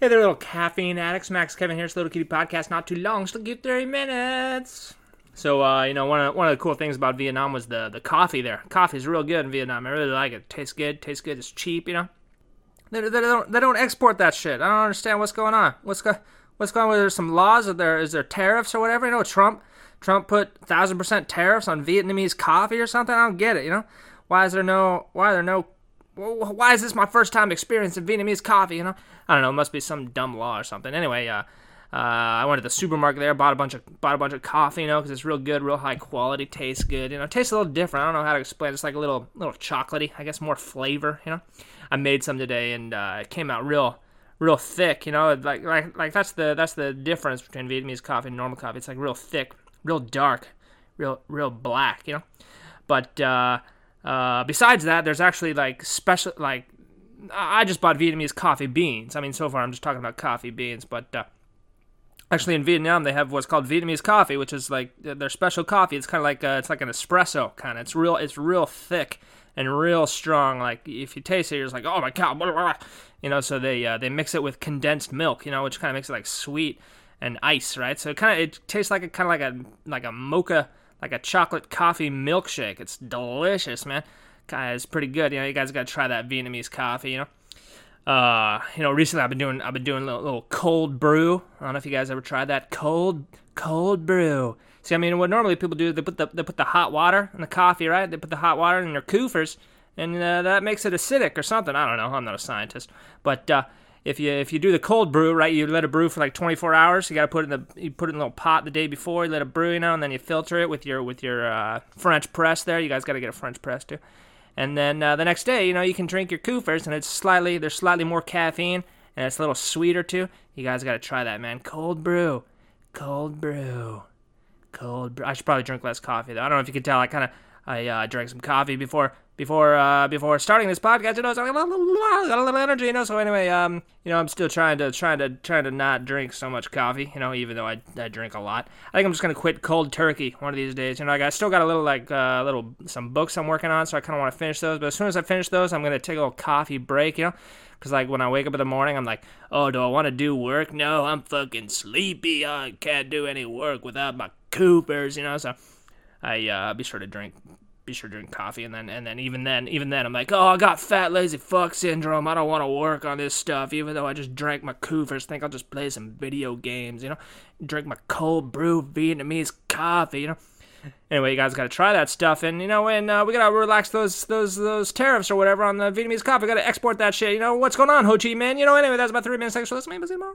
Hey there, little caffeine addicts. Max Kevin here. It's the Little Kitty Podcast. Not too long, still give 30 minutes. So, uh, you know, one of, one of the cool things about Vietnam was the, the coffee there. Coffee is real good in Vietnam. I really like it. Tastes good. Tastes good. It's cheap, you know. They, they, don't, they don't export that shit. I don't understand what's going on. What's, go, what's going on? There's some laws? Is there, is there tariffs or whatever? You know, Trump Trump put 1000% tariffs on Vietnamese coffee or something? I don't get it, you know? Why is there no, why are there no why is this my first time experiencing Vietnamese coffee? You know, I don't know. It must be some dumb law or something. Anyway, uh, uh, I went to the supermarket there, bought a bunch of bought a bunch of coffee, you know, because it's real good, real high quality, tastes good. You know, tastes a little different. I don't know how to explain. It's like a little little chocolatey, I guess, more flavor. You know, I made some today, and uh, it came out real real thick. You know, like like like that's the that's the difference between Vietnamese coffee and normal coffee. It's like real thick, real dark, real real black. You know, but. Uh, uh, besides that, there's actually like special like I just bought Vietnamese coffee beans. I mean, so far I'm just talking about coffee beans, but uh, actually in Vietnam they have what's called Vietnamese coffee, which is like their special coffee. It's kind of like uh, it's like an espresso kind of. It's real it's real thick and real strong. Like if you taste it, you're just like, oh my god, blah, blah. you know. So they uh, they mix it with condensed milk, you know, which kind of makes it like sweet and ice, right? So it kind of it tastes like a kind of like a like a mocha like a chocolate coffee milkshake. It's delicious, man. Guys, pretty good. You know, you guys got to try that Vietnamese coffee. You know, uh, you know, recently I've been doing I've been doing a little, little cold brew. I don't know if you guys ever tried that cold cold brew. See, I mean, what normally people do, they put the they put the hot water in the coffee, right? They put the hot water in their coofers, and uh, that makes it acidic or something. I don't know. I'm not a scientist, but uh, if you if you do the cold brew, right, you let it brew for like 24 hours. You got to put it in the you put it in a little pot the day before. You let it brew, you know, and then you filter it with your with your uh, French press. There, you guys got to get a French press too. And then uh, the next day, you know, you can drink your Coofers, and it's slightly there's slightly more caffeine, and it's a little sweeter too. You guys got to try that, man. Cold brew, cold brew, cold brew. I should probably drink less coffee though. I don't know if you can tell. I kind of I uh, drank some coffee before before uh, before starting this podcast. You know, so I got a little energy. You know, so anyway, um, you know, I'm still trying to trying to trying to not drink so much coffee. You know, even though I, I drink a lot. I think I'm just gonna quit cold turkey one of these days. You know, like I still got a little like uh, little some books I'm working on, so I kind of want to finish those. But as soon as I finish those, I'm gonna take a little coffee break. You know. Cause like when I wake up in the morning, I'm like, oh, do I want to do work? No, I'm fucking sleepy. I can't do any work without my Coofers, you know. So I uh, be sure to drink be sure to drink coffee and then and then even then even then I'm like, oh I got fat lazy fuck syndrome. I don't want to work on this stuff, even though I just drank my Coofers. Think I'll just play some video games, you know, drink my cold brew Vietnamese coffee, you know. Anyway, you guys got to try that stuff, and you know, and uh, we gotta relax those those those tariffs or whatever on the Vietnamese coffee. Got to export that shit. You know what's going on, Ho Chi Minh? You know. Anyway, that's about three minutes. Thanks for listening. You tomorrow.